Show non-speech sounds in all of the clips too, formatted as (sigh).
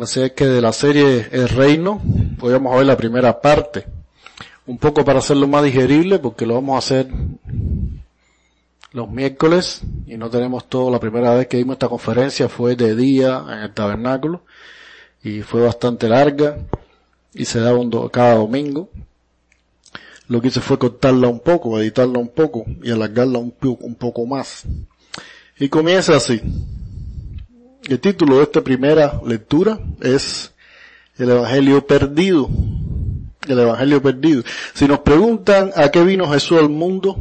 Así que de la serie El Reino, hoy vamos a ver la primera parte. Un poco para hacerlo más digerible, porque lo vamos a hacer los miércoles y no tenemos todo. La primera vez que dimos esta conferencia fue de día en el tabernáculo y fue bastante larga y se daba un cada domingo. Lo que hice fue cortarla un poco, editarla un poco y alargarla un, un poco más. Y comienza así. El título de esta primera lectura es El Evangelio Perdido. El Evangelio Perdido. Si nos preguntan a qué vino Jesús al mundo,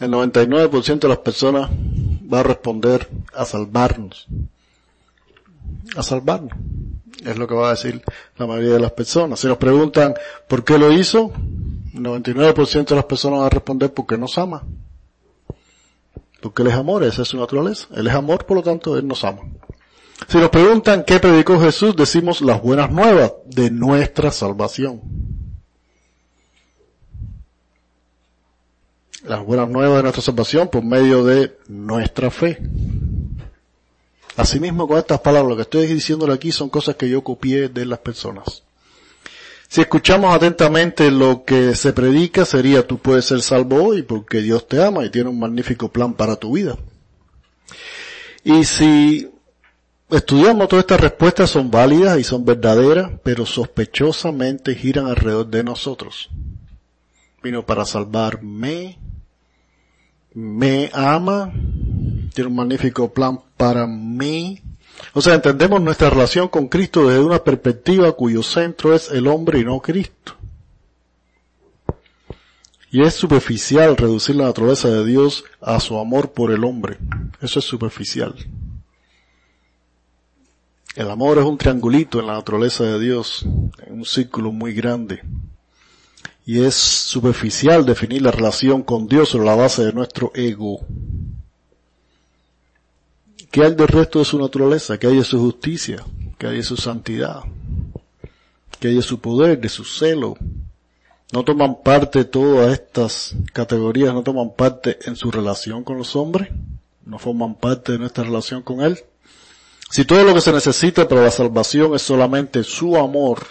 el 99% de las personas va a responder a salvarnos. A salvarnos. Es lo que va a decir la mayoría de las personas. Si nos preguntan por qué lo hizo, el 99% de las personas van a responder porque nos ama. Porque Él es amor, esa es su naturaleza. Él es amor, por lo tanto, Él nos ama. Si nos preguntan qué predicó Jesús, decimos las buenas nuevas de nuestra salvación. Las buenas nuevas de nuestra salvación por medio de nuestra fe. Asimismo, con estas palabras, lo que estoy diciéndole aquí son cosas que yo copié de las personas. Si escuchamos atentamente lo que se predica, sería tú puedes ser salvo hoy porque Dios te ama y tiene un magnífico plan para tu vida. Y si estudiamos todas estas respuestas son válidas y son verdaderas, pero sospechosamente giran alrededor de nosotros. Vino para salvarme, me ama, tiene un magnífico plan para mí, o sea, entendemos nuestra relación con Cristo desde una perspectiva cuyo centro es el hombre y no Cristo. Y es superficial reducir la naturaleza de Dios a su amor por el hombre. Eso es superficial. El amor es un triangulito en la naturaleza de Dios, en un círculo muy grande. Y es superficial definir la relación con Dios sobre la base de nuestro ego. ¿Qué hay del resto de su naturaleza? ¿Qué hay de su justicia? ¿Qué hay de su santidad? ¿Qué hay de su poder, de su celo? ¿No toman parte todas estas categorías, no toman parte en su relación con los hombres? ¿No forman parte de nuestra relación con Él? Si todo lo que se necesita para la salvación es solamente su amor,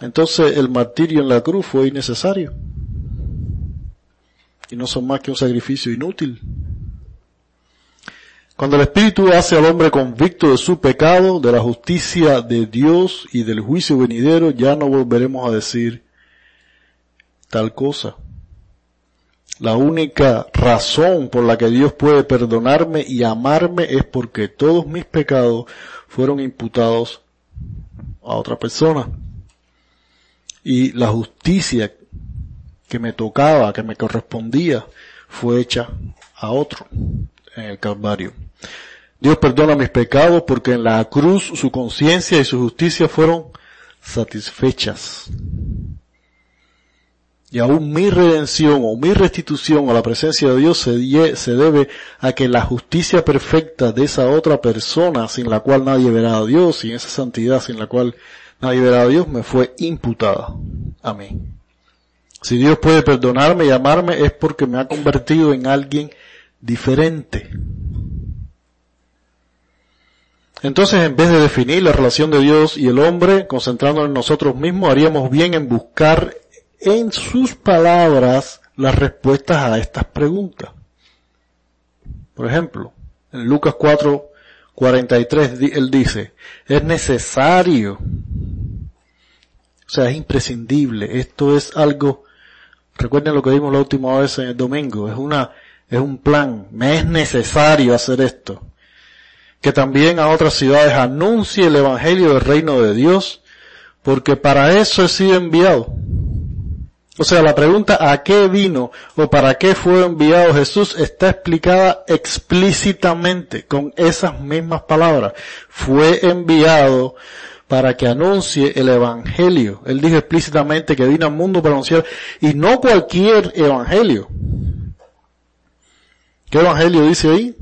entonces el martirio en la cruz fue innecesario. Y no son más que un sacrificio inútil. Cuando el Espíritu hace al hombre convicto de su pecado, de la justicia de Dios y del juicio venidero, ya no volveremos a decir tal cosa. La única razón por la que Dios puede perdonarme y amarme es porque todos mis pecados fueron imputados a otra persona. Y la justicia que me tocaba, que me correspondía, fue hecha a otro el Calvario. Dios perdona mis pecados porque en la cruz su conciencia y su justicia fueron satisfechas. Y aún mi redención o mi restitución a la presencia de Dios se, se debe a que la justicia perfecta de esa otra persona sin la cual nadie verá a Dios y esa santidad sin la cual nadie verá a Dios me fue imputada a mí. Si Dios puede perdonarme y amarme es porque me ha convertido en alguien diferente. Entonces, en vez de definir la relación de Dios y el hombre, concentrándonos en nosotros mismos, haríamos bien en buscar en sus palabras las respuestas a estas preguntas. Por ejemplo, en Lucas 4, 43, él dice, es necesario, o sea, es imprescindible, esto es algo, recuerden lo que vimos la última vez en el domingo, es una, es un plan, me es necesario hacer esto que también a otras ciudades anuncie el Evangelio del reino de Dios, porque para eso he sido enviado. O sea, la pregunta ¿a qué vino o para qué fue enviado Jesús? está explicada explícitamente con esas mismas palabras. Fue enviado para que anuncie el Evangelio. Él dijo explícitamente que vino al mundo para anunciar, y no cualquier Evangelio. ¿Qué Evangelio dice ahí?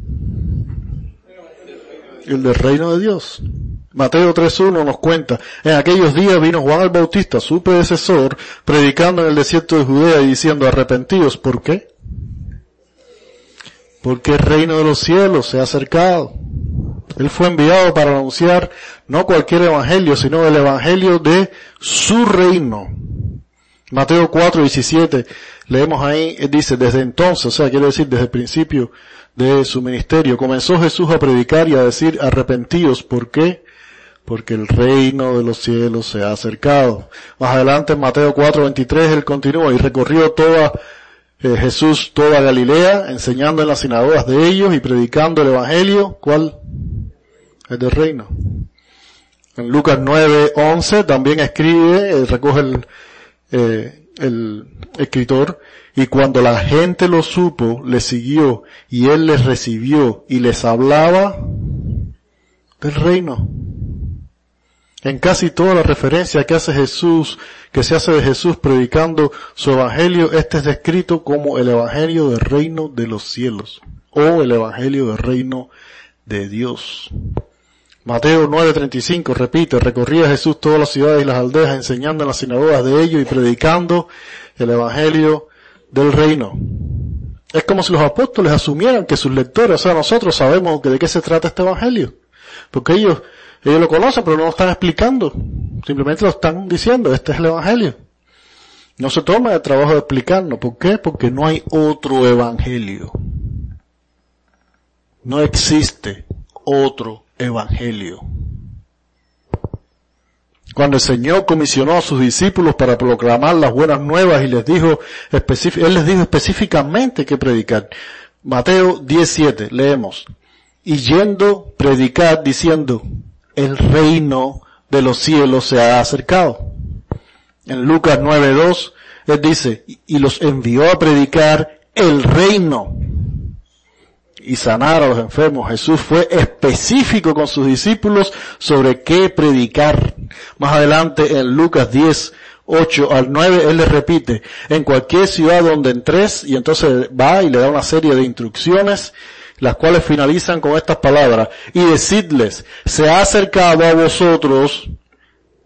el del reino de Dios. Mateo 3.1 nos cuenta, en aquellos días vino Juan el Bautista, su predecesor, predicando en el desierto de Judea y diciendo arrepentidos. ¿Por qué? Porque el reino de los cielos se ha acercado. Él fue enviado para anunciar no cualquier evangelio, sino el evangelio de su reino. Mateo 4, 17, leemos ahí, dice, desde entonces, o sea, quiere decir desde el principio de su ministerio, comenzó Jesús a predicar y a decir, arrepentidos, ¿por qué? Porque el reino de los cielos se ha acercado. Más adelante en Mateo 4, 23, él continúa y recorrió toda eh, Jesús toda Galilea, enseñando en las sinagogas de ellos y predicando el evangelio, ¿cuál? El del reino. En Lucas 9, 11 también escribe, eh, recoge el, eh, el escritor, y cuando la gente lo supo, le siguió, y él les recibió, y les hablaba del reino. En casi toda la referencia que hace Jesús, que se hace de Jesús predicando su evangelio, este es descrito como el evangelio del reino de los cielos, o el evangelio del reino de Dios. Mateo 9:35 repite, recorría Jesús todas las ciudades y las aldeas enseñando en las sinagogas de ellos y predicando el Evangelio del reino. Es como si los apóstoles asumieran que sus lectores, o sea, nosotros sabemos de qué se trata este Evangelio. Porque ellos, ellos lo conocen, pero no lo están explicando. Simplemente lo están diciendo, este es el Evangelio. No se toma el trabajo de explicarlo. ¿Por qué? Porque no hay otro Evangelio. No existe otro evangelio. Cuando el Señor comisionó a sus discípulos para proclamar las buenas nuevas y les dijo, Él les dijo específicamente que predicar. Mateo 17, leemos. Y yendo, predicar diciendo, el reino de los cielos se ha acercado. En Lucas 9.2, Él dice, y los envió a predicar el reino y sanar a los enfermos. Jesús fue específico con sus discípulos sobre qué predicar. Más adelante en Lucas 10, 8 al 9, Él les repite, en cualquier ciudad donde entres, y entonces va y le da una serie de instrucciones, las cuales finalizan con estas palabras, y decidles, se ha acercado a vosotros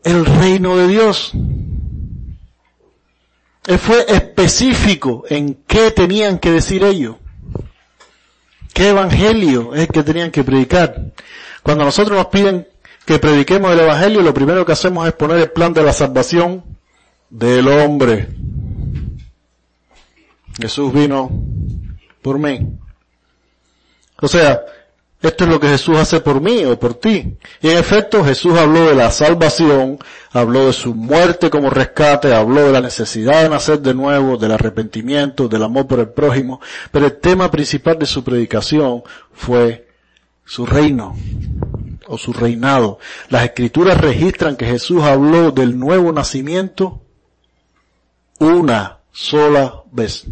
el reino de Dios. Él fue específico en qué tenían que decir ellos. ¿Qué evangelio es el que tenían que predicar? Cuando nosotros nos piden que prediquemos el evangelio, lo primero que hacemos es poner el plan de la salvación del hombre. Jesús vino por mí. O sea, esto es lo que Jesús hace por mí o por ti. Y en efecto Jesús habló de la salvación, habló de su muerte como rescate, habló de la necesidad de nacer de nuevo, del arrepentimiento, del amor por el prójimo, pero el tema principal de su predicación fue su reino o su reinado. Las escrituras registran que Jesús habló del nuevo nacimiento una sola vez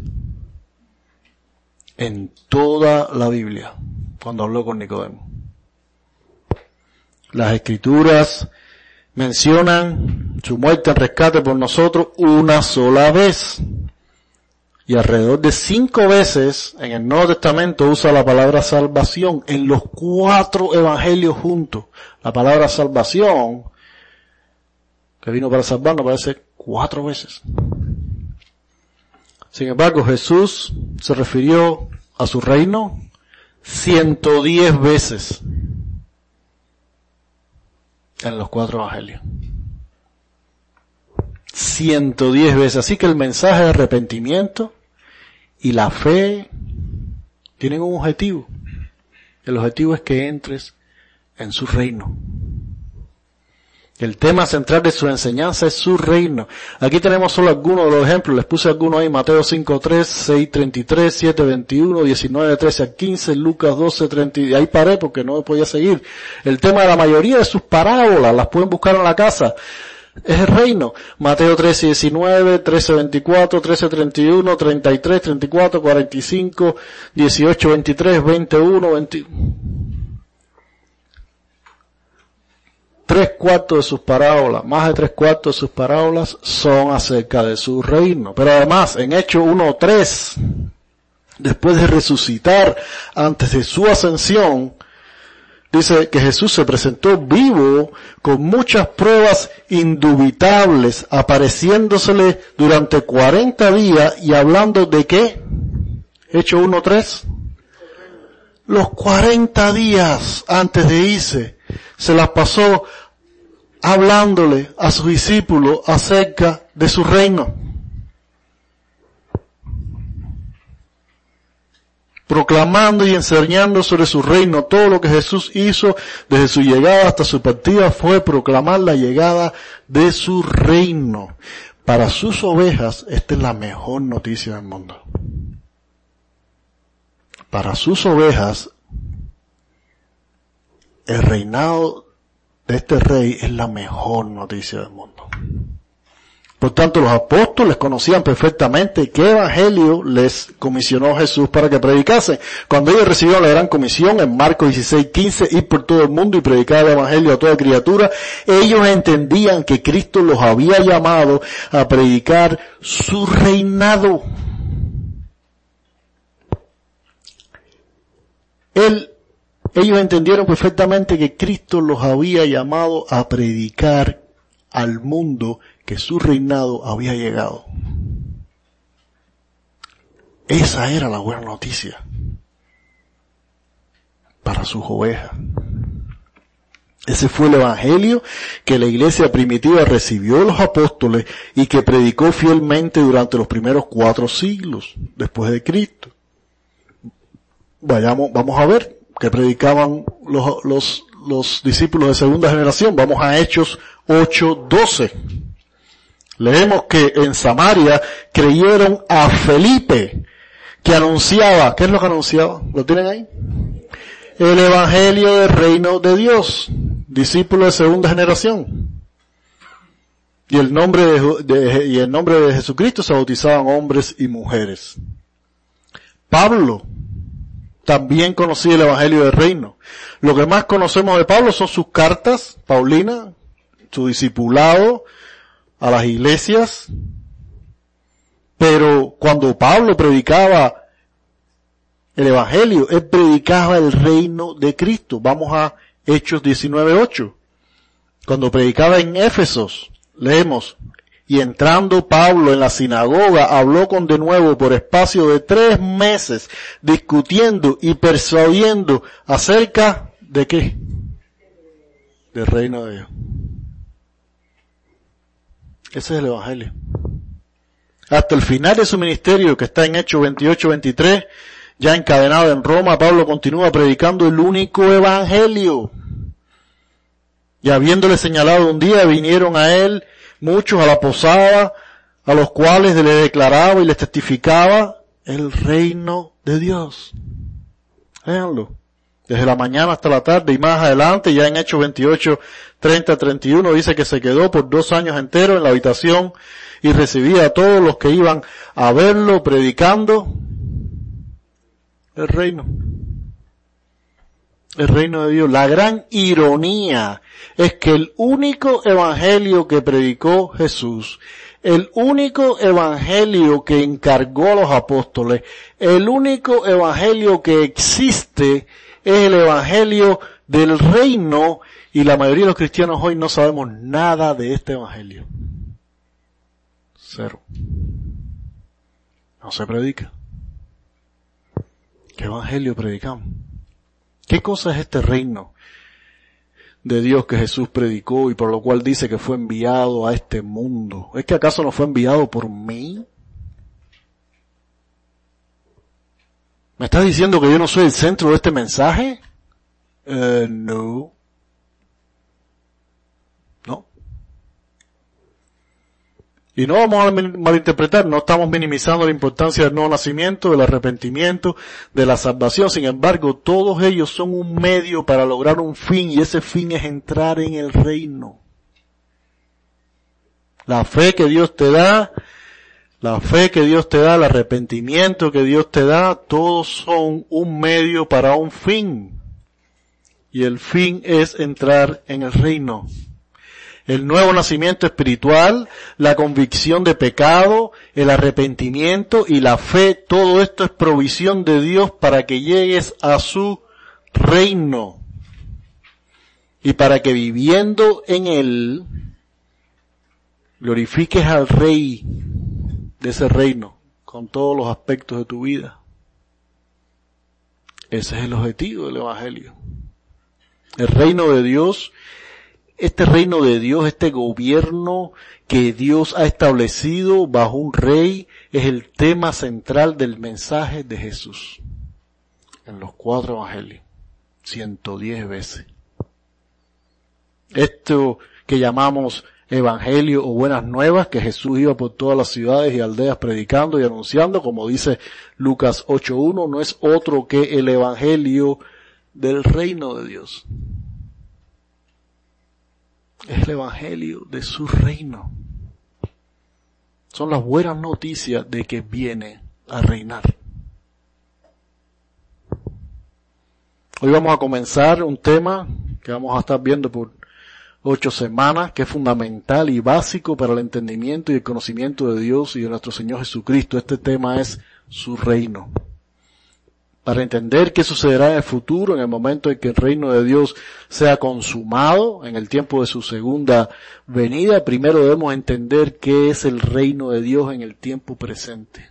en toda la Biblia cuando habló con Nicodemo. Las escrituras mencionan su muerte en rescate por nosotros una sola vez. Y alrededor de cinco veces en el Nuevo Testamento usa la palabra salvación en los cuatro evangelios juntos. La palabra salvación, que vino para salvarnos, aparece cuatro veces. Sin embargo, Jesús se refirió a su reino 110 veces en los cuatro evangelios. 110 veces. Así que el mensaje de arrepentimiento y la fe tienen un objetivo. El objetivo es que entres en su reino. El tema central de su enseñanza es su reino. Aquí tenemos solo algunos de los ejemplos. Les puse algunos ahí. Mateo 5.3, 6.33, 7.21, 19.13 a 15, Lucas 12.30. Y ahí paré porque no podía seguir. El tema de la mayoría de sus parábolas las pueden buscar en la casa. Es el reino. Mateo 13, 19, 13, 24, 13, 31, 33, 34, 45, 18, 23, 21, 20. Tres cuartos de sus parábolas, más de tres cuartos de sus parábolas son acerca de su reino. Pero además, en Hechos 1.3, después de resucitar antes de su ascensión, dice que Jesús se presentó vivo con muchas pruebas indubitables, apareciéndosele durante 40 días y hablando de qué? Hechos 1.3 los 40 días antes de irse, se las pasó hablándole a sus discípulos acerca de su reino. proclamando y enseñando sobre su reino. Todo lo que Jesús hizo desde su llegada hasta su partida fue proclamar la llegada de su reino. Para sus ovejas, esta es la mejor noticia del mundo. Para sus ovejas, el reinado de este rey es la mejor noticia del mundo. Por tanto, los apóstoles conocían perfectamente qué evangelio les comisionó Jesús para que predicasen. Cuando ellos recibieron la gran comisión en Marcos 16, 15, ir por todo el mundo y predicar el evangelio a toda criatura, ellos entendían que Cristo los había llamado a predicar su reinado. Ellos entendieron perfectamente que Cristo los había llamado a predicar al mundo que su reinado había llegado. Esa era la buena noticia para sus ovejas. Ese fue el evangelio que la iglesia primitiva recibió los apóstoles y que predicó fielmente durante los primeros cuatro siglos después de Cristo. Vayamos, vamos a ver qué predicaban los, los, los discípulos de segunda generación. Vamos a Hechos 8.12. Leemos que en Samaria creyeron a Felipe, que anunciaba, ¿qué es lo que anunciaba? ¿Lo tienen ahí? El Evangelio del Reino de Dios, discípulo de segunda generación. Y el nombre de, y el nombre de Jesucristo se bautizaban hombres y mujeres. Pablo también conocía el Evangelio del Reino. Lo que más conocemos de Pablo son sus cartas, Paulina, su discipulado, a las iglesias, pero cuando Pablo predicaba el Evangelio, él predicaba el reino de Cristo. Vamos a Hechos 19.8. Cuando predicaba en Éfesos, leemos, y entrando Pablo en la sinagoga, habló con de nuevo por espacio de tres meses, discutiendo y persuadiendo acerca de qué? Del reino de Dios. Ese es el Evangelio. Hasta el final de su ministerio, que está en Hechos 28-23, ya encadenado en Roma, Pablo continúa predicando el único Evangelio. Y habiéndole señalado un día, vinieron a él muchos a la posada, a los cuales le declaraba y les testificaba el reino de Dios. Véanlo desde la mañana hasta la tarde y más adelante, ya en Hechos 28, 30, 31, dice que se quedó por dos años enteros en la habitación y recibía a todos los que iban a verlo predicando el reino. El reino de Dios. La gran ironía es que el único evangelio que predicó Jesús el único evangelio que encargó a los apóstoles, el único evangelio que existe es el evangelio del reino y la mayoría de los cristianos hoy no sabemos nada de este evangelio. Cero. No se predica. ¿Qué evangelio predicamos? ¿Qué cosa es este reino de Dios que Jesús predicó y por lo cual dice que fue enviado a este mundo? ¿Es que acaso no fue enviado por mí? ¿Me estás diciendo que yo no soy el centro de este mensaje? No. No. Y no vamos a malinterpretar, no estamos minimizando la importancia del nuevo nacimiento, del arrepentimiento, de la salvación. Sin embargo, todos ellos son un medio para lograr un fin y ese fin es entrar en el reino. La fe que Dios te da la fe que Dios te da, el arrepentimiento que Dios te da, todos son un medio para un fin. Y el fin es entrar en el reino. El nuevo nacimiento espiritual, la convicción de pecado, el arrepentimiento y la fe, todo esto es provisión de Dios para que llegues a su reino. Y para que viviendo en él, glorifiques al Rey de ese reino con todos los aspectos de tu vida. Ese es el objetivo del Evangelio. El reino de Dios, este reino de Dios, este gobierno que Dios ha establecido bajo un rey, es el tema central del mensaje de Jesús. En los cuatro evangelios. 110 veces. Esto que llamamos evangelio o buenas nuevas, que Jesús iba por todas las ciudades y aldeas predicando y anunciando, como dice Lucas 8.1, no es otro que el evangelio del reino de Dios. Es el evangelio de su reino. Son las buenas noticias de que viene a reinar. Hoy vamos a comenzar un tema que vamos a estar viendo por ocho semanas, que es fundamental y básico para el entendimiento y el conocimiento de Dios y de nuestro Señor Jesucristo. Este tema es su reino. Para entender qué sucederá en el futuro, en el momento en que el reino de Dios sea consumado, en el tiempo de su segunda venida, primero debemos entender qué es el reino de Dios en el tiempo presente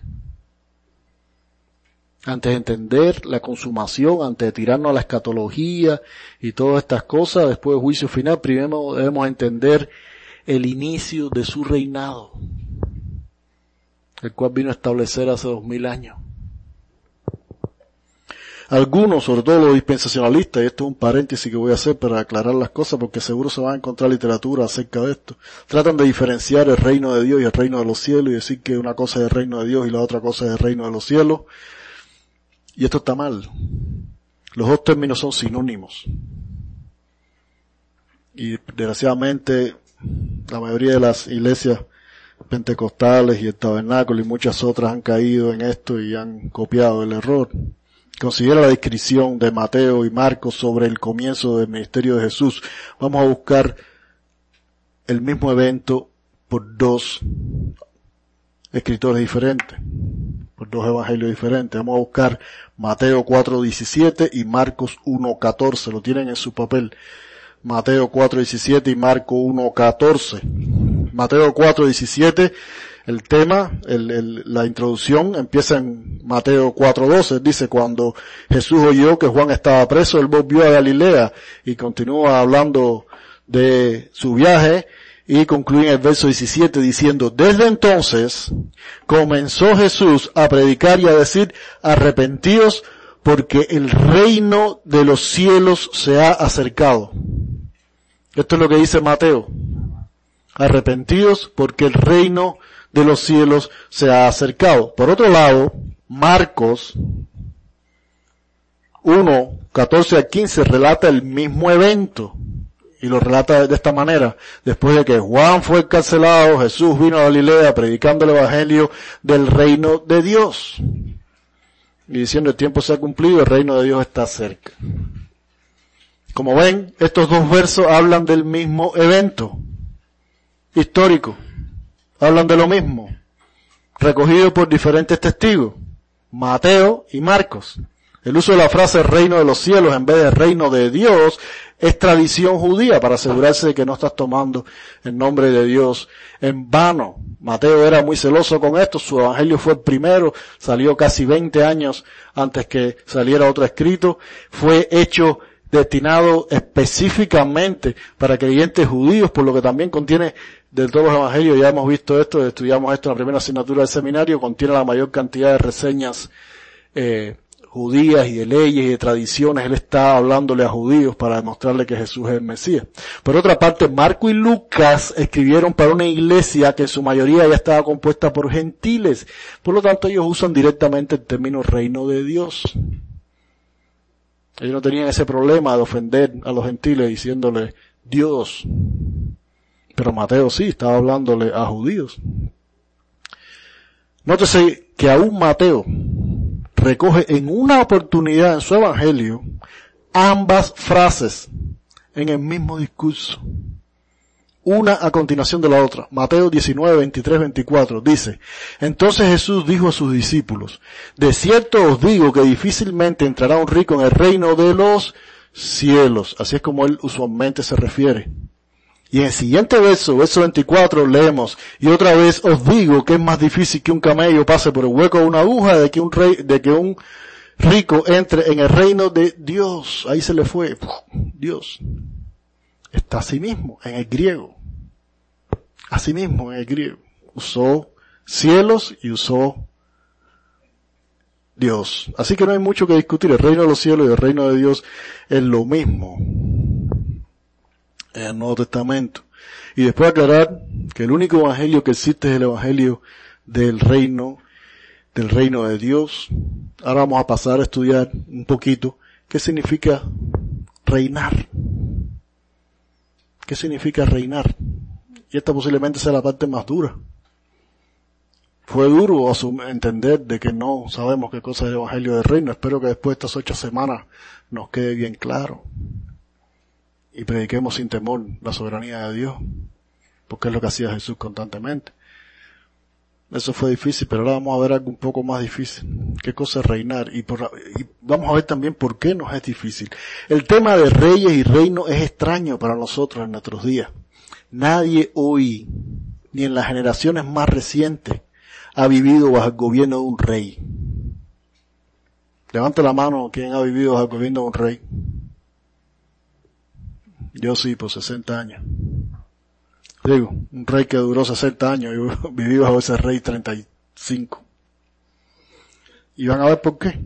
antes de entender la consumación, antes de tirarnos a la escatología y todas estas cosas, después del juicio final, primero debemos entender el inicio de su reinado, el cual vino a establecer hace dos mil años. Algunos, sobre todo los dispensacionalistas, y esto es un paréntesis que voy a hacer para aclarar las cosas porque seguro se van a encontrar literatura acerca de esto, tratan de diferenciar el reino de Dios y el reino de los cielos y decir que una cosa es el reino de Dios y la otra cosa es el reino de los cielos y esto está mal. Los dos términos son sinónimos. Y desgraciadamente la mayoría de las iglesias pentecostales y el tabernáculo y muchas otras han caído en esto y han copiado el error. Considera la descripción de Mateo y Marcos sobre el comienzo del ministerio de Jesús. Vamos a buscar el mismo evento por dos escritores diferentes por dos evangelios diferentes. Vamos a buscar Mateo 4.17 y Marcos 1.14. Lo tienen en su papel. Mateo 4.17 y Marcos 1.14. Mateo 4.17, el tema, la introducción empieza en Mateo 4.12. Dice, cuando Jesús oyó que Juan estaba preso, él volvió a Galilea y continúa hablando de su viaje y concluye en el verso 17 diciendo, desde entonces comenzó Jesús a predicar y a decir, arrepentidos porque el reino de los cielos se ha acercado. Esto es lo que dice Mateo. Arrepentidos porque el reino de los cielos se ha acercado. Por otro lado, Marcos 1, 14 a 15 relata el mismo evento y lo relata de esta manera. Después de que Juan fue encarcelado, Jesús vino a Galilea predicando el evangelio del reino de Dios. Y diciendo el tiempo se ha cumplido, el reino de Dios está cerca. Como ven, estos dos versos hablan del mismo evento histórico. Hablan de lo mismo. Recogido por diferentes testigos. Mateo y Marcos. El uso de la frase reino de los cielos en vez de reino de Dios es tradición judía para asegurarse de que no estás tomando el nombre de Dios en vano. Mateo era muy celoso con esto, su evangelio fue el primero, salió casi 20 años antes que saliera otro escrito, fue hecho destinado específicamente para creyentes judíos, por lo que también contiene de todos los evangelios, ya hemos visto esto, estudiamos esto en la primera asignatura del seminario, contiene la mayor cantidad de reseñas eh, judías y de leyes y de tradiciones, él está hablándole a judíos para demostrarle que Jesús es el Mesías. Por otra parte, Marco y Lucas escribieron para una iglesia que en su mayoría ya estaba compuesta por gentiles. Por lo tanto, ellos usan directamente el término reino de Dios. Ellos no tenían ese problema de ofender a los gentiles diciéndole Dios. Pero Mateo sí, estaba hablándole a judíos. Nótese que aún Mateo recoge en una oportunidad en su evangelio ambas frases en el mismo discurso. Una a continuación de la otra. Mateo 19, 23, 24 dice, entonces Jesús dijo a sus discípulos, de cierto os digo que difícilmente entrará un rico en el reino de los cielos. Así es como él usualmente se refiere. Y en el siguiente verso, verso 24, leemos, y otra vez os digo que es más difícil que un camello pase por el hueco de una aguja de que un rey, de que un rico entre en el reino de Dios. Ahí se le fue. Dios. Está así mismo, en el griego. Así mismo, en el griego. Usó cielos y usó Dios. Así que no hay mucho que discutir. El reino de los cielos y el reino de Dios es lo mismo. En el Nuevo Testamento. Y después aclarar que el único evangelio que existe es el evangelio del reino, del reino de Dios. Ahora vamos a pasar a estudiar un poquito qué significa reinar. ¿Qué significa reinar? Y esta posiblemente sea la parte más dura. Fue duro entender de que no sabemos qué cosa es el Evangelio del Reino. Espero que después de estas ocho semanas nos quede bien claro. Y prediquemos sin temor la soberanía de Dios. Porque es lo que hacía Jesús constantemente. Eso fue difícil, pero ahora vamos a ver algo un poco más difícil. ¿Qué cosa es reinar? Y, vamos a ver también por qué nos es difícil. El tema de reyes y reinos es extraño para nosotros en nuestros días. Nadie hoy, ni en las generaciones más recientes, ha vivido bajo el gobierno de un rey? Levante la mano quien ha vivido bajo el gobierno de un rey. Yo sí, por 60 años. Digo, un rey que duró 60 años y (laughs) viví bajo ese rey 35. Y van a ver por qué.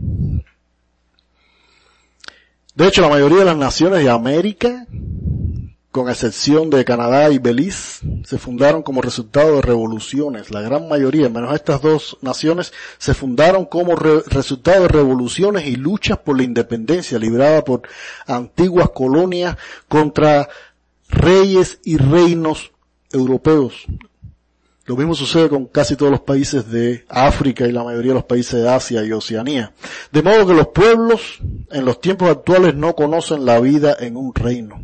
De hecho, la mayoría de las naciones de América con excepción de Canadá y Belice, se fundaron como resultado de revoluciones. La gran mayoría, menos estas dos naciones, se fundaron como resultado de revoluciones y luchas por la independencia librada por antiguas colonias contra reyes y reinos europeos. Lo mismo sucede con casi todos los países de África y la mayoría de los países de Asia y Oceanía. De modo que los pueblos en los tiempos actuales no conocen la vida en un reino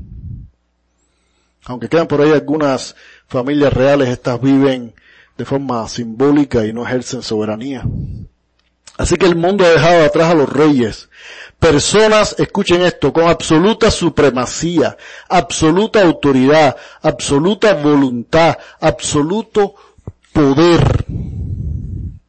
aunque quedan por ahí algunas familias reales, estas viven de forma simbólica y no ejercen soberanía. Así que el mundo ha dejado atrás a los reyes. Personas, escuchen esto, con absoluta supremacía, absoluta autoridad, absoluta voluntad, absoluto poder.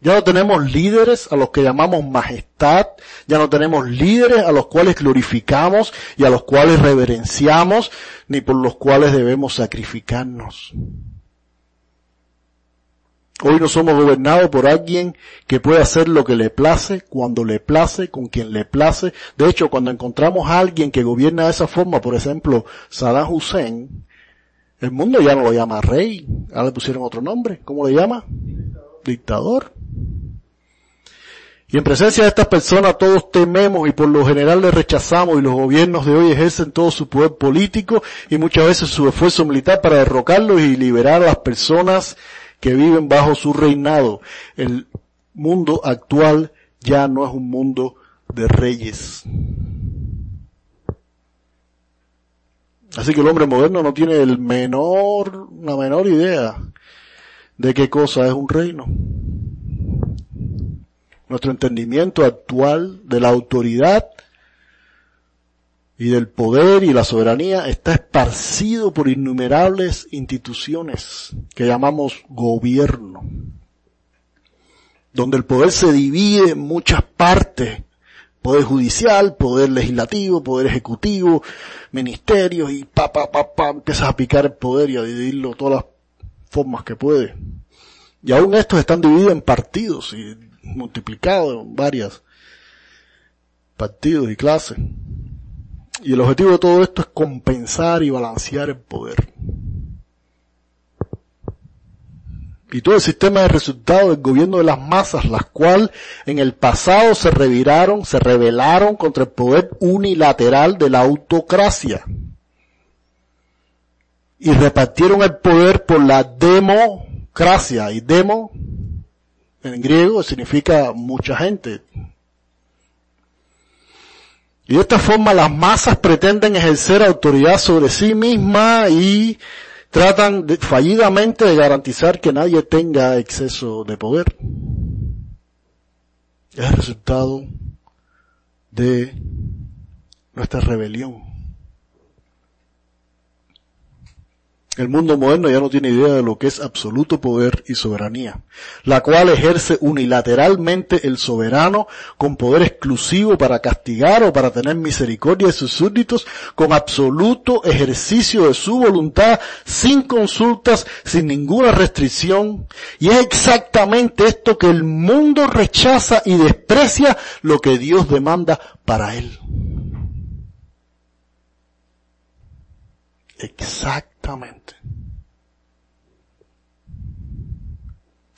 Ya no tenemos líderes a los que llamamos majestad, ya no tenemos líderes a los cuales glorificamos y a los cuales reverenciamos, ni por los cuales debemos sacrificarnos. Hoy no somos gobernados por alguien que puede hacer lo que le place, cuando le place, con quien le place. De hecho, cuando encontramos a alguien que gobierna de esa forma, por ejemplo, Saddam Hussein, el mundo ya no lo llama rey, ahora le pusieron otro nombre. ¿Cómo le llama? Dictador. Y en presencia de estas personas todos tememos y por lo general le rechazamos y los gobiernos de hoy ejercen todo su poder político y muchas veces su esfuerzo militar para derrocarlos y liberar a las personas que viven bajo su reinado. El mundo actual ya no es un mundo de reyes. Así que el hombre moderno no tiene el menor, una menor idea de qué cosa es un reino. Nuestro entendimiento actual de la autoridad y del poder y la soberanía está esparcido por innumerables instituciones que llamamos gobierno, donde el poder se divide en muchas partes, poder judicial, poder legislativo, poder ejecutivo, ministerios y pa, pa, pa, pa, empiezas a picar el poder y a dividirlo todas las formas que puede. Y aún estos están divididos en partidos y multiplicado en varias partidos y clases. Y el objetivo de todo esto es compensar y balancear el poder. Y todo el sistema de resultado del gobierno de las masas, las cuales en el pasado se reviraron, se rebelaron contra el poder unilateral de la autocracia. Y repartieron el poder por la democracia. Y demo en griego significa mucha gente. Y de esta forma las masas pretenden ejercer autoridad sobre sí misma y tratan fallidamente de garantizar que nadie tenga exceso de poder. Es el resultado de nuestra rebelión. El mundo moderno ya no tiene idea de lo que es absoluto poder y soberanía, la cual ejerce unilateralmente el soberano con poder exclusivo para castigar o para tener misericordia de sus súbditos, con absoluto ejercicio de su voluntad, sin consultas, sin ninguna restricción. Y es exactamente esto que el mundo rechaza y desprecia lo que Dios demanda para él. Exactamente.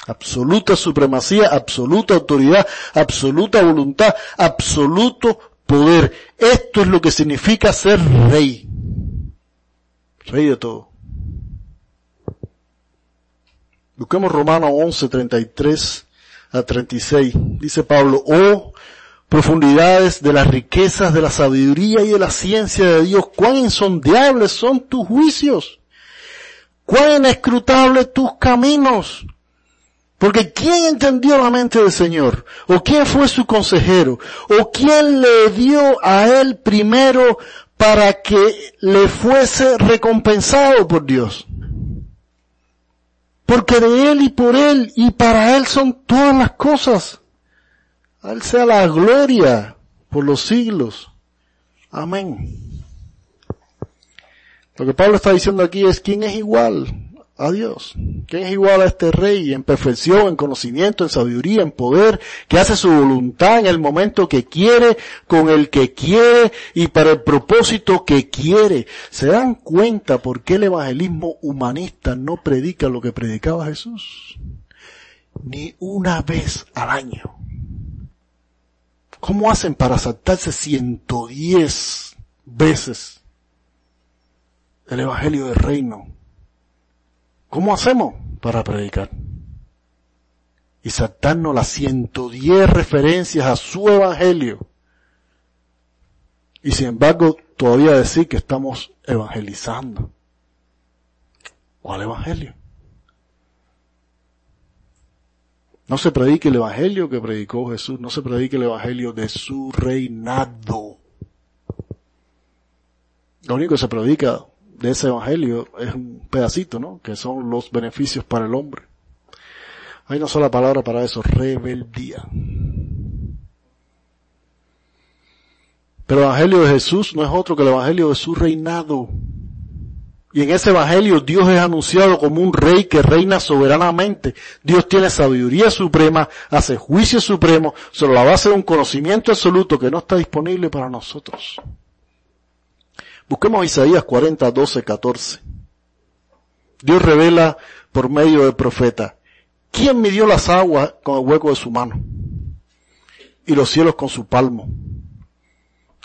Absoluta supremacía, absoluta autoridad, absoluta voluntad, absoluto poder. Esto es lo que significa ser rey. Rey de todo. Busquemos Romanos 11, 33 a 36. Dice Pablo, oh profundidades de las riquezas de la sabiduría y de la ciencia de Dios, cuán insondeables son tus juicios, cuán inescrutables tus caminos. Porque ¿quién entendió la mente del Señor? ¿O quién fue su consejero? ¿O quién le dio a él primero para que le fuese recompensado por Dios? Porque de él y por él y para él son todas las cosas. A Él sea la gloria por los siglos. Amén. Lo que Pablo está diciendo aquí es quién es igual a Dios. ¿Quién es igual a este rey en perfección, en conocimiento, en sabiduría, en poder, que hace su voluntad en el momento que quiere, con el que quiere y para el propósito que quiere? ¿Se dan cuenta por qué el evangelismo humanista no predica lo que predicaba Jesús? Ni una vez al año. ¿Cómo hacen para saltarse 110 veces el Evangelio del Reino? ¿Cómo hacemos para predicar? Y saltarnos las 110 referencias a su Evangelio. Y sin embargo, todavía decir que estamos evangelizando. ¿Cuál Evangelio? No se predique el evangelio que predicó Jesús, no se predique el evangelio de su reinado. Lo único que se predica de ese evangelio es un pedacito, ¿no? Que son los beneficios para el hombre. Hay una sola palabra para eso, rebeldía. Pero el evangelio de Jesús no es otro que el evangelio de su reinado. Y en ese evangelio Dios es anunciado como un rey que reina soberanamente. Dios tiene sabiduría suprema, hace juicio supremo sobre la base de un conocimiento absoluto que no está disponible para nosotros. Busquemos Isaías 40, 12, 14. Dios revela por medio del profeta, ¿quién midió las aguas con el hueco de su mano? Y los cielos con su palmo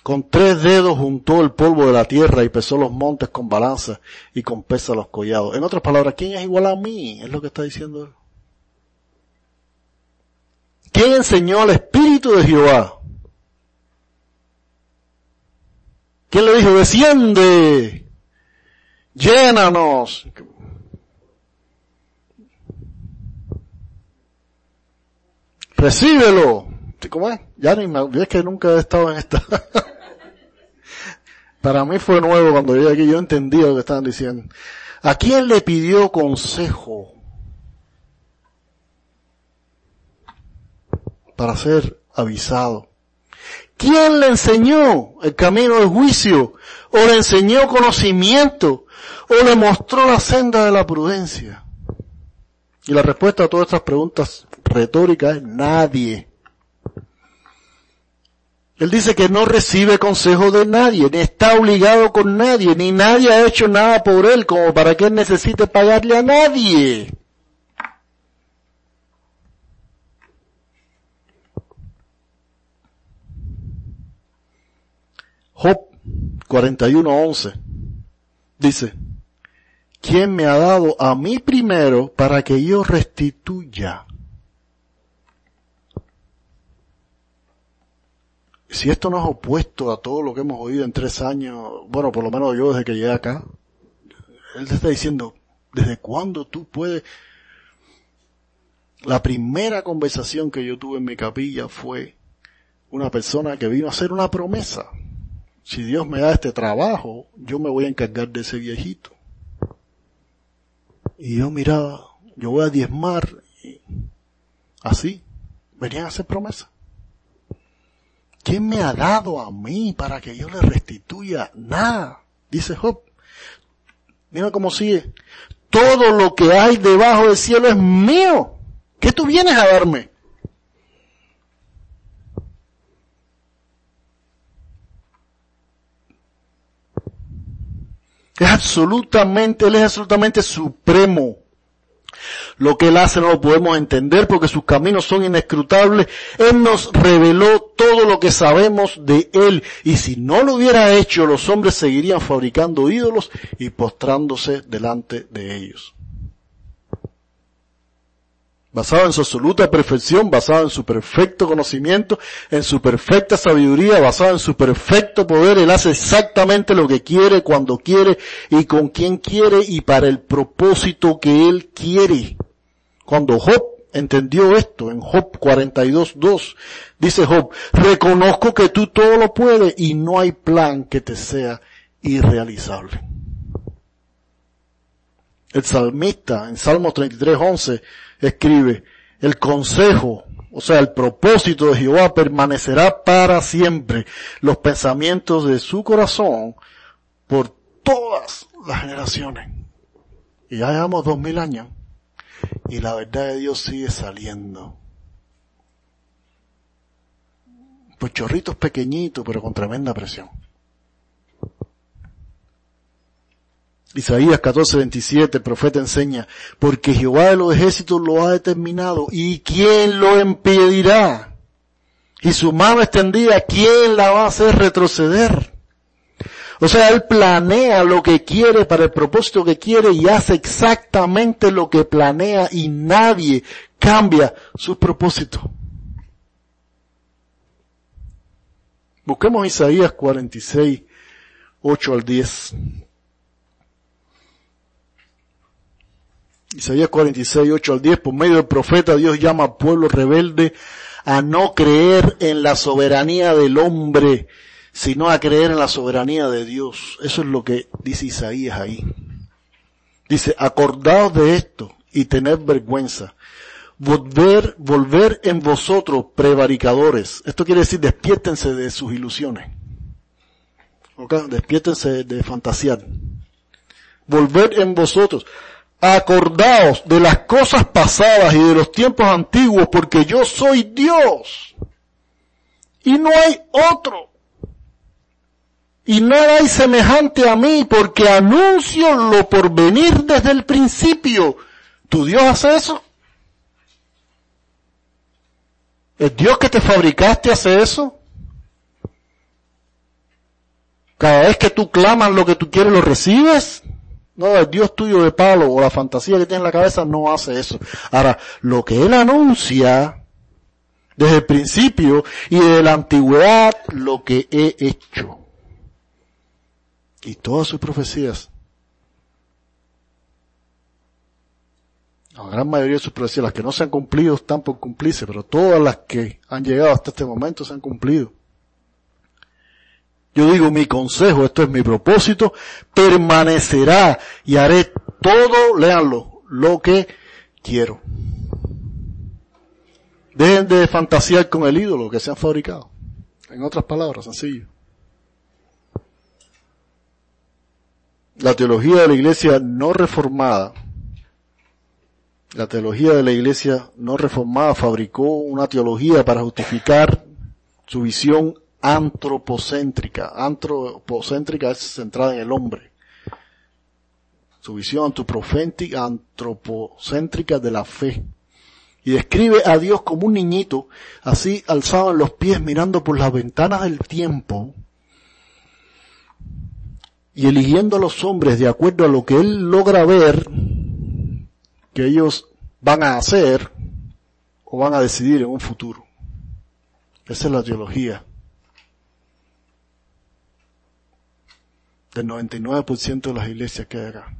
con tres dedos juntó el polvo de la tierra y pesó los montes con balanza y con pesa los collados. En otras palabras, ¿quién es igual a mí? Es lo que está diciendo él. ¿Quién enseñó al Espíritu de Jehová? ¿Quién le dijo, desciende, llénanos? Recíbelo. ¿Cómo es? Ya ni me, es que nunca he estado en esta. (laughs) Para mí fue nuevo cuando llegué aquí, yo entendía lo que estaban diciendo. ¿A quién le pidió consejo para ser avisado? ¿Quién le enseñó el camino del juicio? ¿O le enseñó conocimiento? ¿O le mostró la senda de la prudencia? Y la respuesta a todas estas preguntas retóricas es nadie. Él dice que no recibe consejo de nadie, ni está obligado con nadie, ni nadie ha hecho nada por él como para que él necesite pagarle a nadie. Job 41:11 dice, ¿quién me ha dado a mí primero para que yo restituya? Si esto no es opuesto a todo lo que hemos oído en tres años, bueno, por lo menos yo desde que llegué acá, él te está diciendo, ¿desde cuándo tú puedes? La primera conversación que yo tuve en mi capilla fue una persona que vino a hacer una promesa. Si Dios me da este trabajo, yo me voy a encargar de ese viejito. Y yo miraba, yo voy a diezmar, y así, venían a hacer promesas. ¿Quién me ha dado a mí para que yo le restituya? Nada, dice Job. Mira cómo sigue. Todo lo que hay debajo del cielo es mío. ¿Qué tú vienes a darme? Es absolutamente, Él es absolutamente supremo. Lo que Él hace no lo podemos entender porque sus caminos son inescrutables. Él nos reveló todo lo que sabemos de Él. Y si no lo hubiera hecho, los hombres seguirían fabricando ídolos y postrándose delante de ellos basado en su absoluta perfección, basado en su perfecto conocimiento, en su perfecta sabiduría, basado en su perfecto poder. Él hace exactamente lo que quiere, cuando quiere y con quien quiere y para el propósito que Él quiere. Cuando Job entendió esto en Job 42.2, dice Job, reconozco que tú todo lo puedes y no hay plan que te sea irrealizable. El salmista en Salmo 33.11 escribe, el consejo, o sea, el propósito de Jehová permanecerá para siempre, los pensamientos de su corazón por todas las generaciones. Y ya llevamos dos mil años y la verdad de Dios sigue saliendo. Pues chorritos pequeñitos, pero con tremenda presión. Isaías 14:27, el profeta enseña, porque Jehová de los ejércitos lo ha determinado, ¿y quién lo impedirá? Y su mano extendida, ¿quién la va a hacer retroceder? O sea, él planea lo que quiere para el propósito que quiere y hace exactamente lo que planea y nadie cambia su propósito. Busquemos Isaías 46, 8 al 10. Isaías 46, 8 al 10, por medio del profeta Dios llama al pueblo rebelde a no creer en la soberanía del hombre, sino a creer en la soberanía de Dios. Eso es lo que dice Isaías ahí. Dice, acordaos de esto y tened vergüenza. Volver, volver en vosotros prevaricadores. Esto quiere decir despiértense de sus ilusiones. ¿Okay? Despiértense de fantasear. Volver en vosotros acordaos de las cosas pasadas y de los tiempos antiguos, porque yo soy Dios. Y no hay otro. Y nada hay semejante a mí, porque anuncio lo por venir desde el principio. ¿Tu Dios hace eso? ¿El Dios que te fabricaste hace eso? Cada vez que tú clamas lo que tú quieres lo recibes. No, el Dios tuyo de palo o la fantasía que tiene en la cabeza no hace eso. Ahora, lo que él anuncia desde el principio y de la antigüedad, lo que he hecho. Y todas sus profecías, la gran mayoría de sus profecías, las que no se han cumplido están por cumplirse, pero todas las que han llegado hasta este momento se han cumplido. Yo digo, mi consejo, esto es mi propósito, permanecerá y haré todo, léanlo, lo que quiero. Dejen de fantasear con el ídolo que se han fabricado. En otras palabras, sencillo. La teología de la iglesia no reformada, la teología de la iglesia no reformada fabricó una teología para justificar su visión antropocéntrica. Antropocéntrica es centrada en el hombre. Su visión antropocéntrica de la fe. Y describe a Dios como un niñito, así alzado en los pies mirando por las ventanas del tiempo y eligiendo a los hombres de acuerdo a lo que Él logra ver que ellos van a hacer o van a decidir en un futuro. Esa es la teología del 99% de las iglesias que hay acá.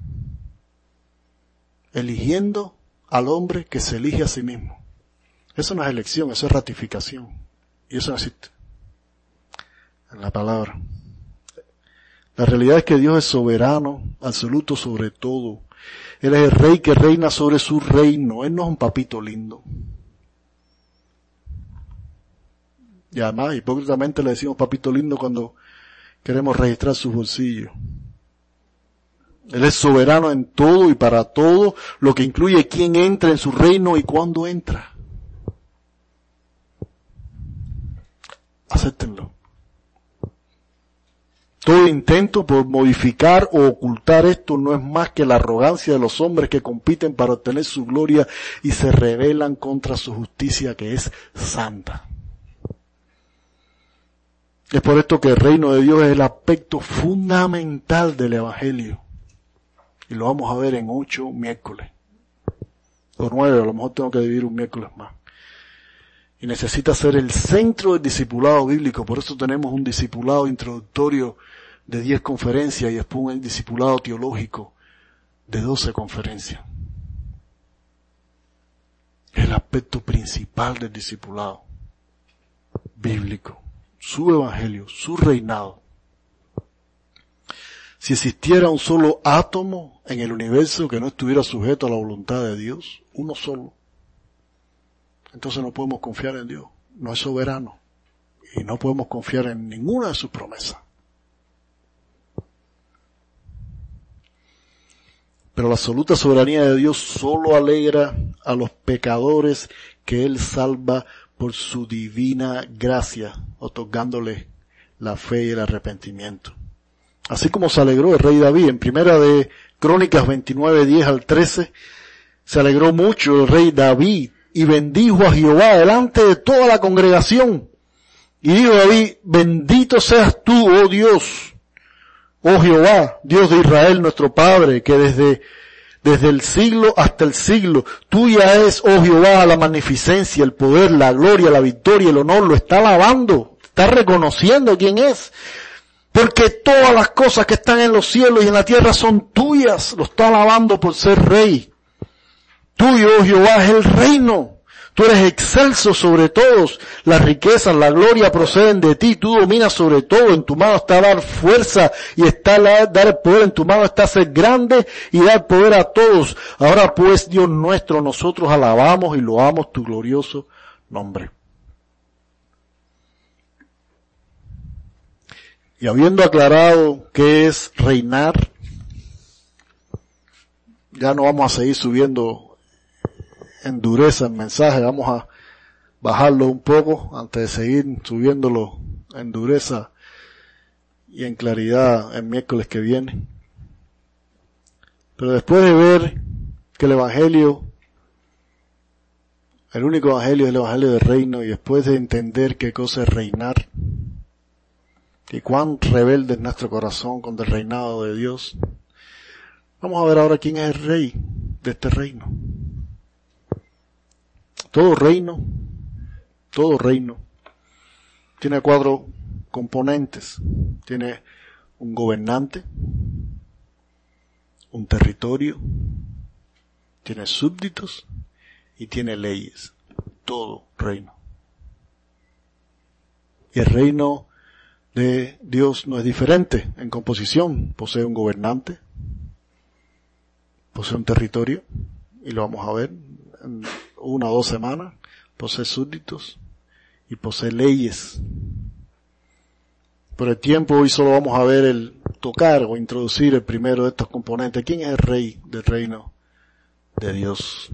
Eligiendo al hombre que se elige a sí mismo. Eso no es elección, eso es ratificación. Y eso no existe. En la palabra. La realidad es que Dios es soberano, absoluto sobre todo. Él es el rey que reina sobre su reino. Él no es un papito lindo. Y además, hipócritamente le decimos papito lindo cuando queremos registrar sus bolsillos. Él es soberano en todo y para todo, lo que incluye quién entra en su reino y cuándo entra. Acéptenlo. Todo intento por modificar o ocultar esto no es más que la arrogancia de los hombres que compiten para obtener su gloria y se rebelan contra su justicia que es santa. Es por esto que el reino de Dios es el aspecto fundamental del Evangelio. Y lo vamos a ver en ocho miércoles. O nueve, a lo mejor tengo que dividir un miércoles más. Y necesita ser el centro del discipulado bíblico. Por eso tenemos un discipulado introductorio de diez conferencias y después un discipulado teológico de doce conferencias. Es el aspecto principal del discipulado bíblico. Su evangelio, su reinado. Si existiera un solo átomo en el universo que no estuviera sujeto a la voluntad de Dios, uno solo, entonces no podemos confiar en Dios. No es soberano. Y no podemos confiar en ninguna de sus promesas. Pero la absoluta soberanía de Dios solo alegra a los pecadores que Él salva por su divina gracia, otorgándole la fe y el arrepentimiento. Así como se alegró el rey David en primera de Crónicas 29, 10 al 13, se alegró mucho el rey David y bendijo a Jehová delante de toda la congregación. Y dijo David, bendito seas tú, oh Dios, oh Jehová, Dios de Israel, nuestro Padre, que desde, desde el siglo hasta el siglo, tuya es, oh Jehová, la magnificencia, el poder, la gloria, la victoria, el honor, lo está alabando, está reconociendo quién es. Porque todas las cosas que están en los cielos y en la tierra son tuyas. Lo está alabando por ser rey. Tuyo, oh Jehová, es el reino. Tú eres excelso sobre todos. Las riquezas, la gloria proceden de ti. Tú dominas sobre todo. En tu mano está dar fuerza y está dar poder. En tu mano está ser grande y dar poder a todos. Ahora pues, Dios nuestro, nosotros alabamos y loamos tu glorioso nombre. Y habiendo aclarado qué es reinar, ya no vamos a seguir subiendo en dureza el mensaje, vamos a bajarlo un poco antes de seguir subiéndolo en dureza y en claridad el miércoles que viene. Pero después de ver que el Evangelio, el único Evangelio es el Evangelio del Reino y después de entender qué cosa es reinar, y cuán rebelde es nuestro corazón contra el reinado de Dios. Vamos a ver ahora quién es el rey de este reino. Todo reino, todo reino, tiene cuatro componentes. Tiene un gobernante, un territorio, tiene súbditos y tiene leyes. Todo reino. Y el reino de Dios no es diferente en composición. Posee un gobernante, posee un territorio, y lo vamos a ver en una o dos semanas, posee súbditos y posee leyes. Por el tiempo hoy solo vamos a ver el tocar o introducir el primero de estos componentes. ¿Quién es el rey del reino de Dios?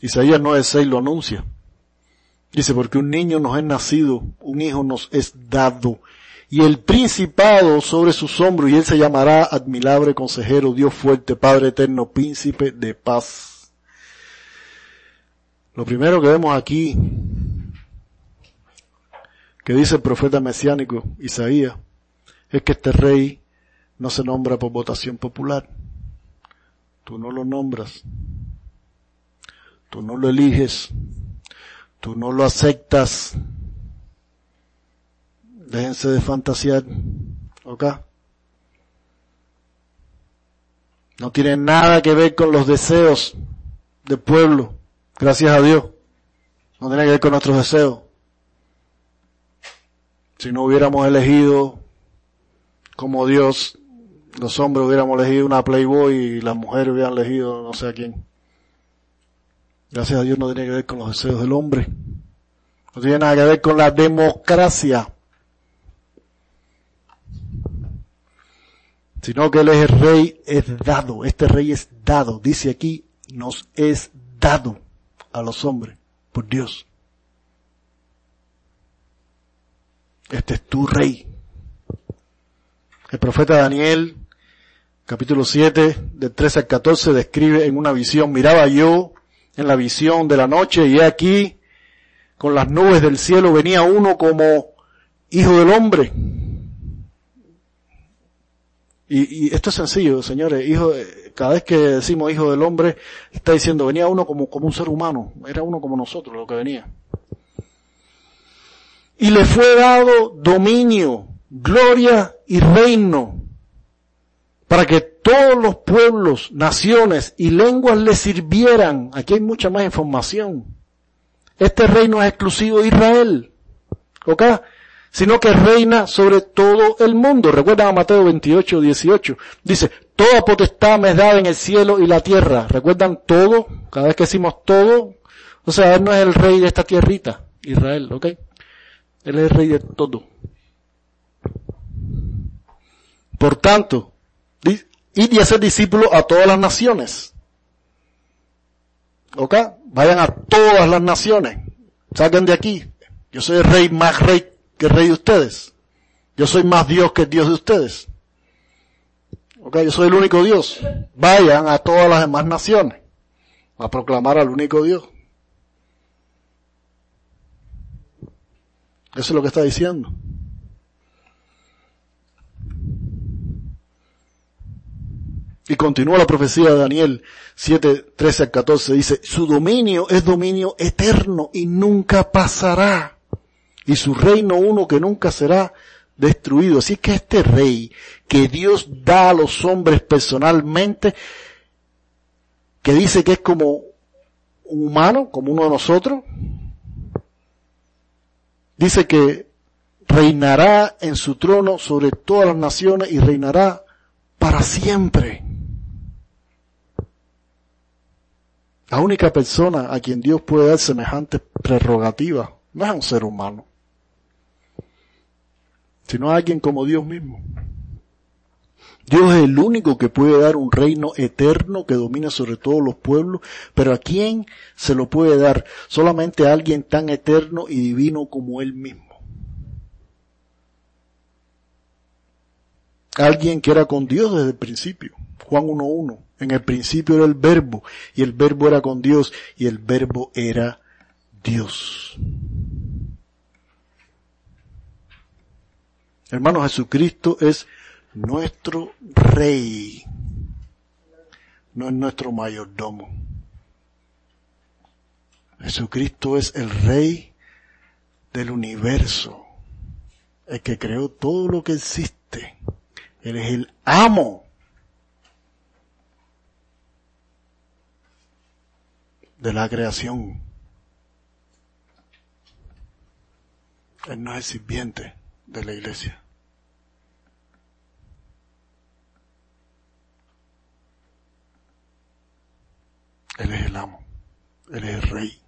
Isaías 9.6 lo anuncia. Dice, porque un niño nos es nacido, un hijo nos es dado, y el principado sobre sus hombros, y él se llamará admirable consejero, Dios fuerte, Padre eterno, príncipe de paz. Lo primero que vemos aquí, que dice el profeta mesiánico Isaías, es que este rey no se nombra por votación popular. Tú no lo nombras. Tú no lo eliges tú no lo aceptas, déjense de fantasear, ¿ok? No tiene nada que ver con los deseos del pueblo, gracias a Dios. No tiene que ver con nuestros deseos. Si no hubiéramos elegido como Dios, los hombres hubiéramos elegido una Playboy y las mujeres hubieran elegido no sé a quién. Gracias a Dios no tiene que ver con los deseos del hombre. No tiene nada que ver con la democracia. Sino que Él es el rey, es dado. Este rey es dado. Dice aquí, nos es dado a los hombres por Dios. Este es tu rey. El profeta Daniel, capítulo 7, del 13 al 14, describe en una visión, miraba yo en la visión de la noche y aquí, con las nubes del cielo, venía uno como hijo del hombre. Y, y esto es sencillo, señores, hijo, cada vez que decimos hijo del hombre, está diciendo, venía uno como, como un ser humano, era uno como nosotros lo que venía. Y le fue dado dominio, gloria y reino para que todos los pueblos, naciones y lenguas le sirvieran. Aquí hay mucha más información. Este reino es exclusivo de Israel. ¿Ok? Sino que reina sobre todo el mundo. Recuerdan a Mateo 28, 18. Dice, toda potestad me es dada en el cielo y la tierra. ¿Recuerdan todo? Cada vez que decimos todo. O sea, Él no es el rey de esta tierrita, Israel, ¿ok? Él es el rey de todo. Por tanto, id y hacer discípulos a todas las naciones. ¿Ok? Vayan a todas las naciones. Saquen de aquí. Yo soy el rey más rey que el rey de ustedes. Yo soy más Dios que el Dios de ustedes. ¿Ok? Yo soy el único Dios. Vayan a todas las demás naciones a proclamar al único Dios. Eso es lo que está diciendo. Y continúa la profecía de Daniel 7, 13 al 14. Dice, su dominio es dominio eterno y nunca pasará. Y su reino uno que nunca será destruido. Así que este rey que Dios da a los hombres personalmente, que dice que es como un humano, como uno de nosotros, dice que reinará en su trono sobre todas las naciones y reinará para siempre. La única persona a quien Dios puede dar semejante prerrogativa no es un ser humano, sino a alguien como Dios mismo. Dios es el único que puede dar un reino eterno que domina sobre todos los pueblos, pero ¿a quién se lo puede dar? Solamente a alguien tan eterno y divino como Él mismo. Alguien que era con Dios desde el principio. Juan 1.1. En el principio era el verbo y el verbo era con Dios y el verbo era Dios. Hermano, Jesucristo es nuestro rey, no es nuestro mayordomo. Jesucristo es el rey del universo, el que creó todo lo que existe. Él es el amo de la creación. Él no es sirviente de la iglesia. Él es el amo. Él es el rey.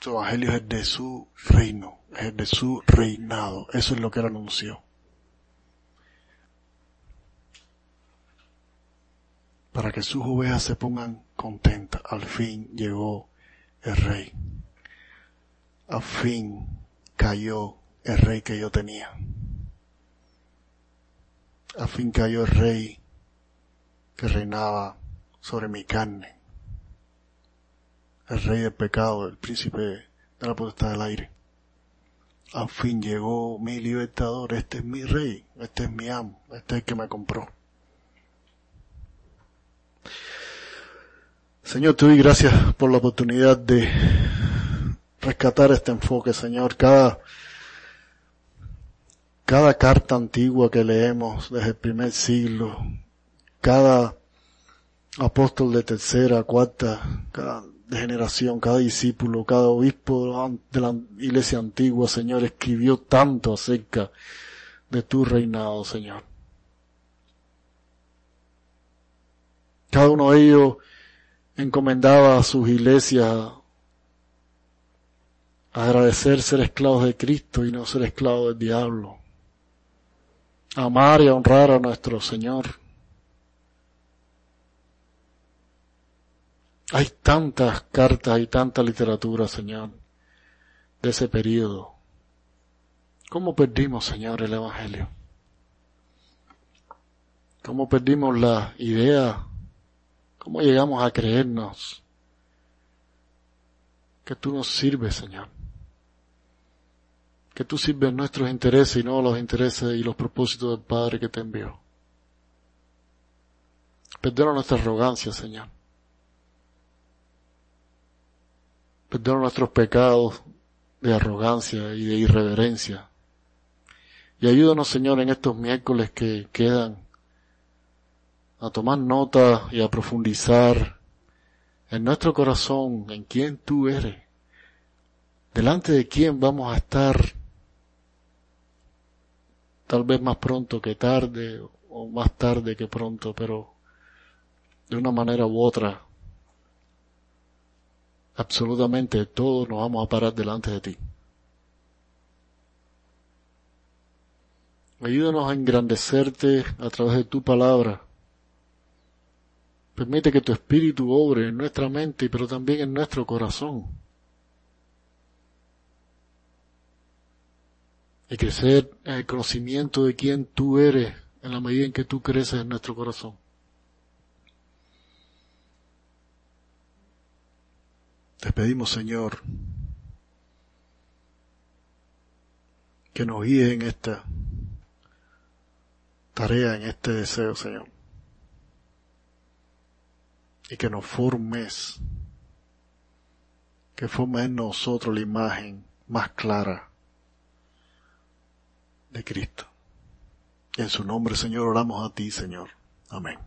Su evangelio es de su reino, es de su reinado. Eso es lo que él anunció. Para que sus ovejas se pongan contentas. Al fin llegó el rey. Al fin cayó el rey que yo tenía. Al fin cayó el rey que reinaba sobre mi carne. El rey del pecado, el príncipe de la potestad del aire. Al fin llegó mi libertador, este es mi rey, este es mi amo, este es el que me compró. Señor, te doy gracias por la oportunidad de rescatar este enfoque, Señor. Cada, cada carta antigua que leemos desde el primer siglo, cada apóstol de tercera, cuarta, cada generación, cada discípulo, cada obispo de la iglesia antigua, Señor, escribió tanto acerca de tu reinado, Señor. Cada uno de ellos encomendaba a sus iglesias agradecer ser esclavos de Cristo y no ser esclavos del diablo. Amar y honrar a nuestro Señor. Hay tantas cartas y tanta literatura, Señor, de ese periodo. ¿Cómo perdimos, Señor, el Evangelio? ¿Cómo perdimos la idea ¿Cómo llegamos a creernos que tú nos sirves, Señor? Que tú sirves nuestros intereses y no los intereses y los propósitos del Padre que te envió. Perdona nuestra arrogancia, Señor. Perdona nuestros pecados de arrogancia y de irreverencia. Y ayúdanos, Señor, en estos miércoles que quedan a tomar nota y a profundizar en nuestro corazón en quién tú eres, delante de quién vamos a estar, tal vez más pronto que tarde o más tarde que pronto, pero de una manera u otra, absolutamente todos nos vamos a parar delante de ti. Ayúdanos a engrandecerte a través de tu palabra Permite que tu espíritu obre en nuestra mente, pero también en nuestro corazón. Y crecer en el conocimiento de quién tú eres en la medida en que tú creces en nuestro corazón. Te pedimos, Señor, que nos guíe en esta tarea, en este deseo, Señor y que nos formes, que formes en nosotros la imagen más clara de Cristo. En su nombre, Señor, oramos a ti, Señor. Amén.